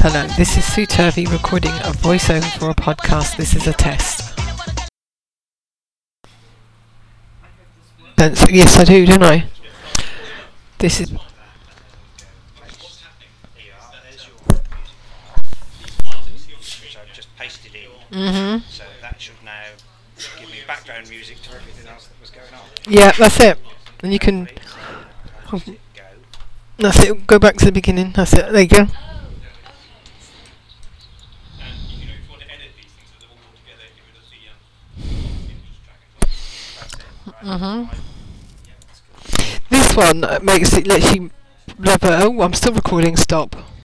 Hello, this is Sue Turvey recording a voiceover for a podcast. This is a test. Yes, I do, don't I? This is. Mhm. So that should now give me background music to everything else that was going on. Yeah, that's it. And you can. That's it. Go back to the beginning. That's it. There you go. Mhm. This one makes it lets you. Oh, I'm still recording. Stop.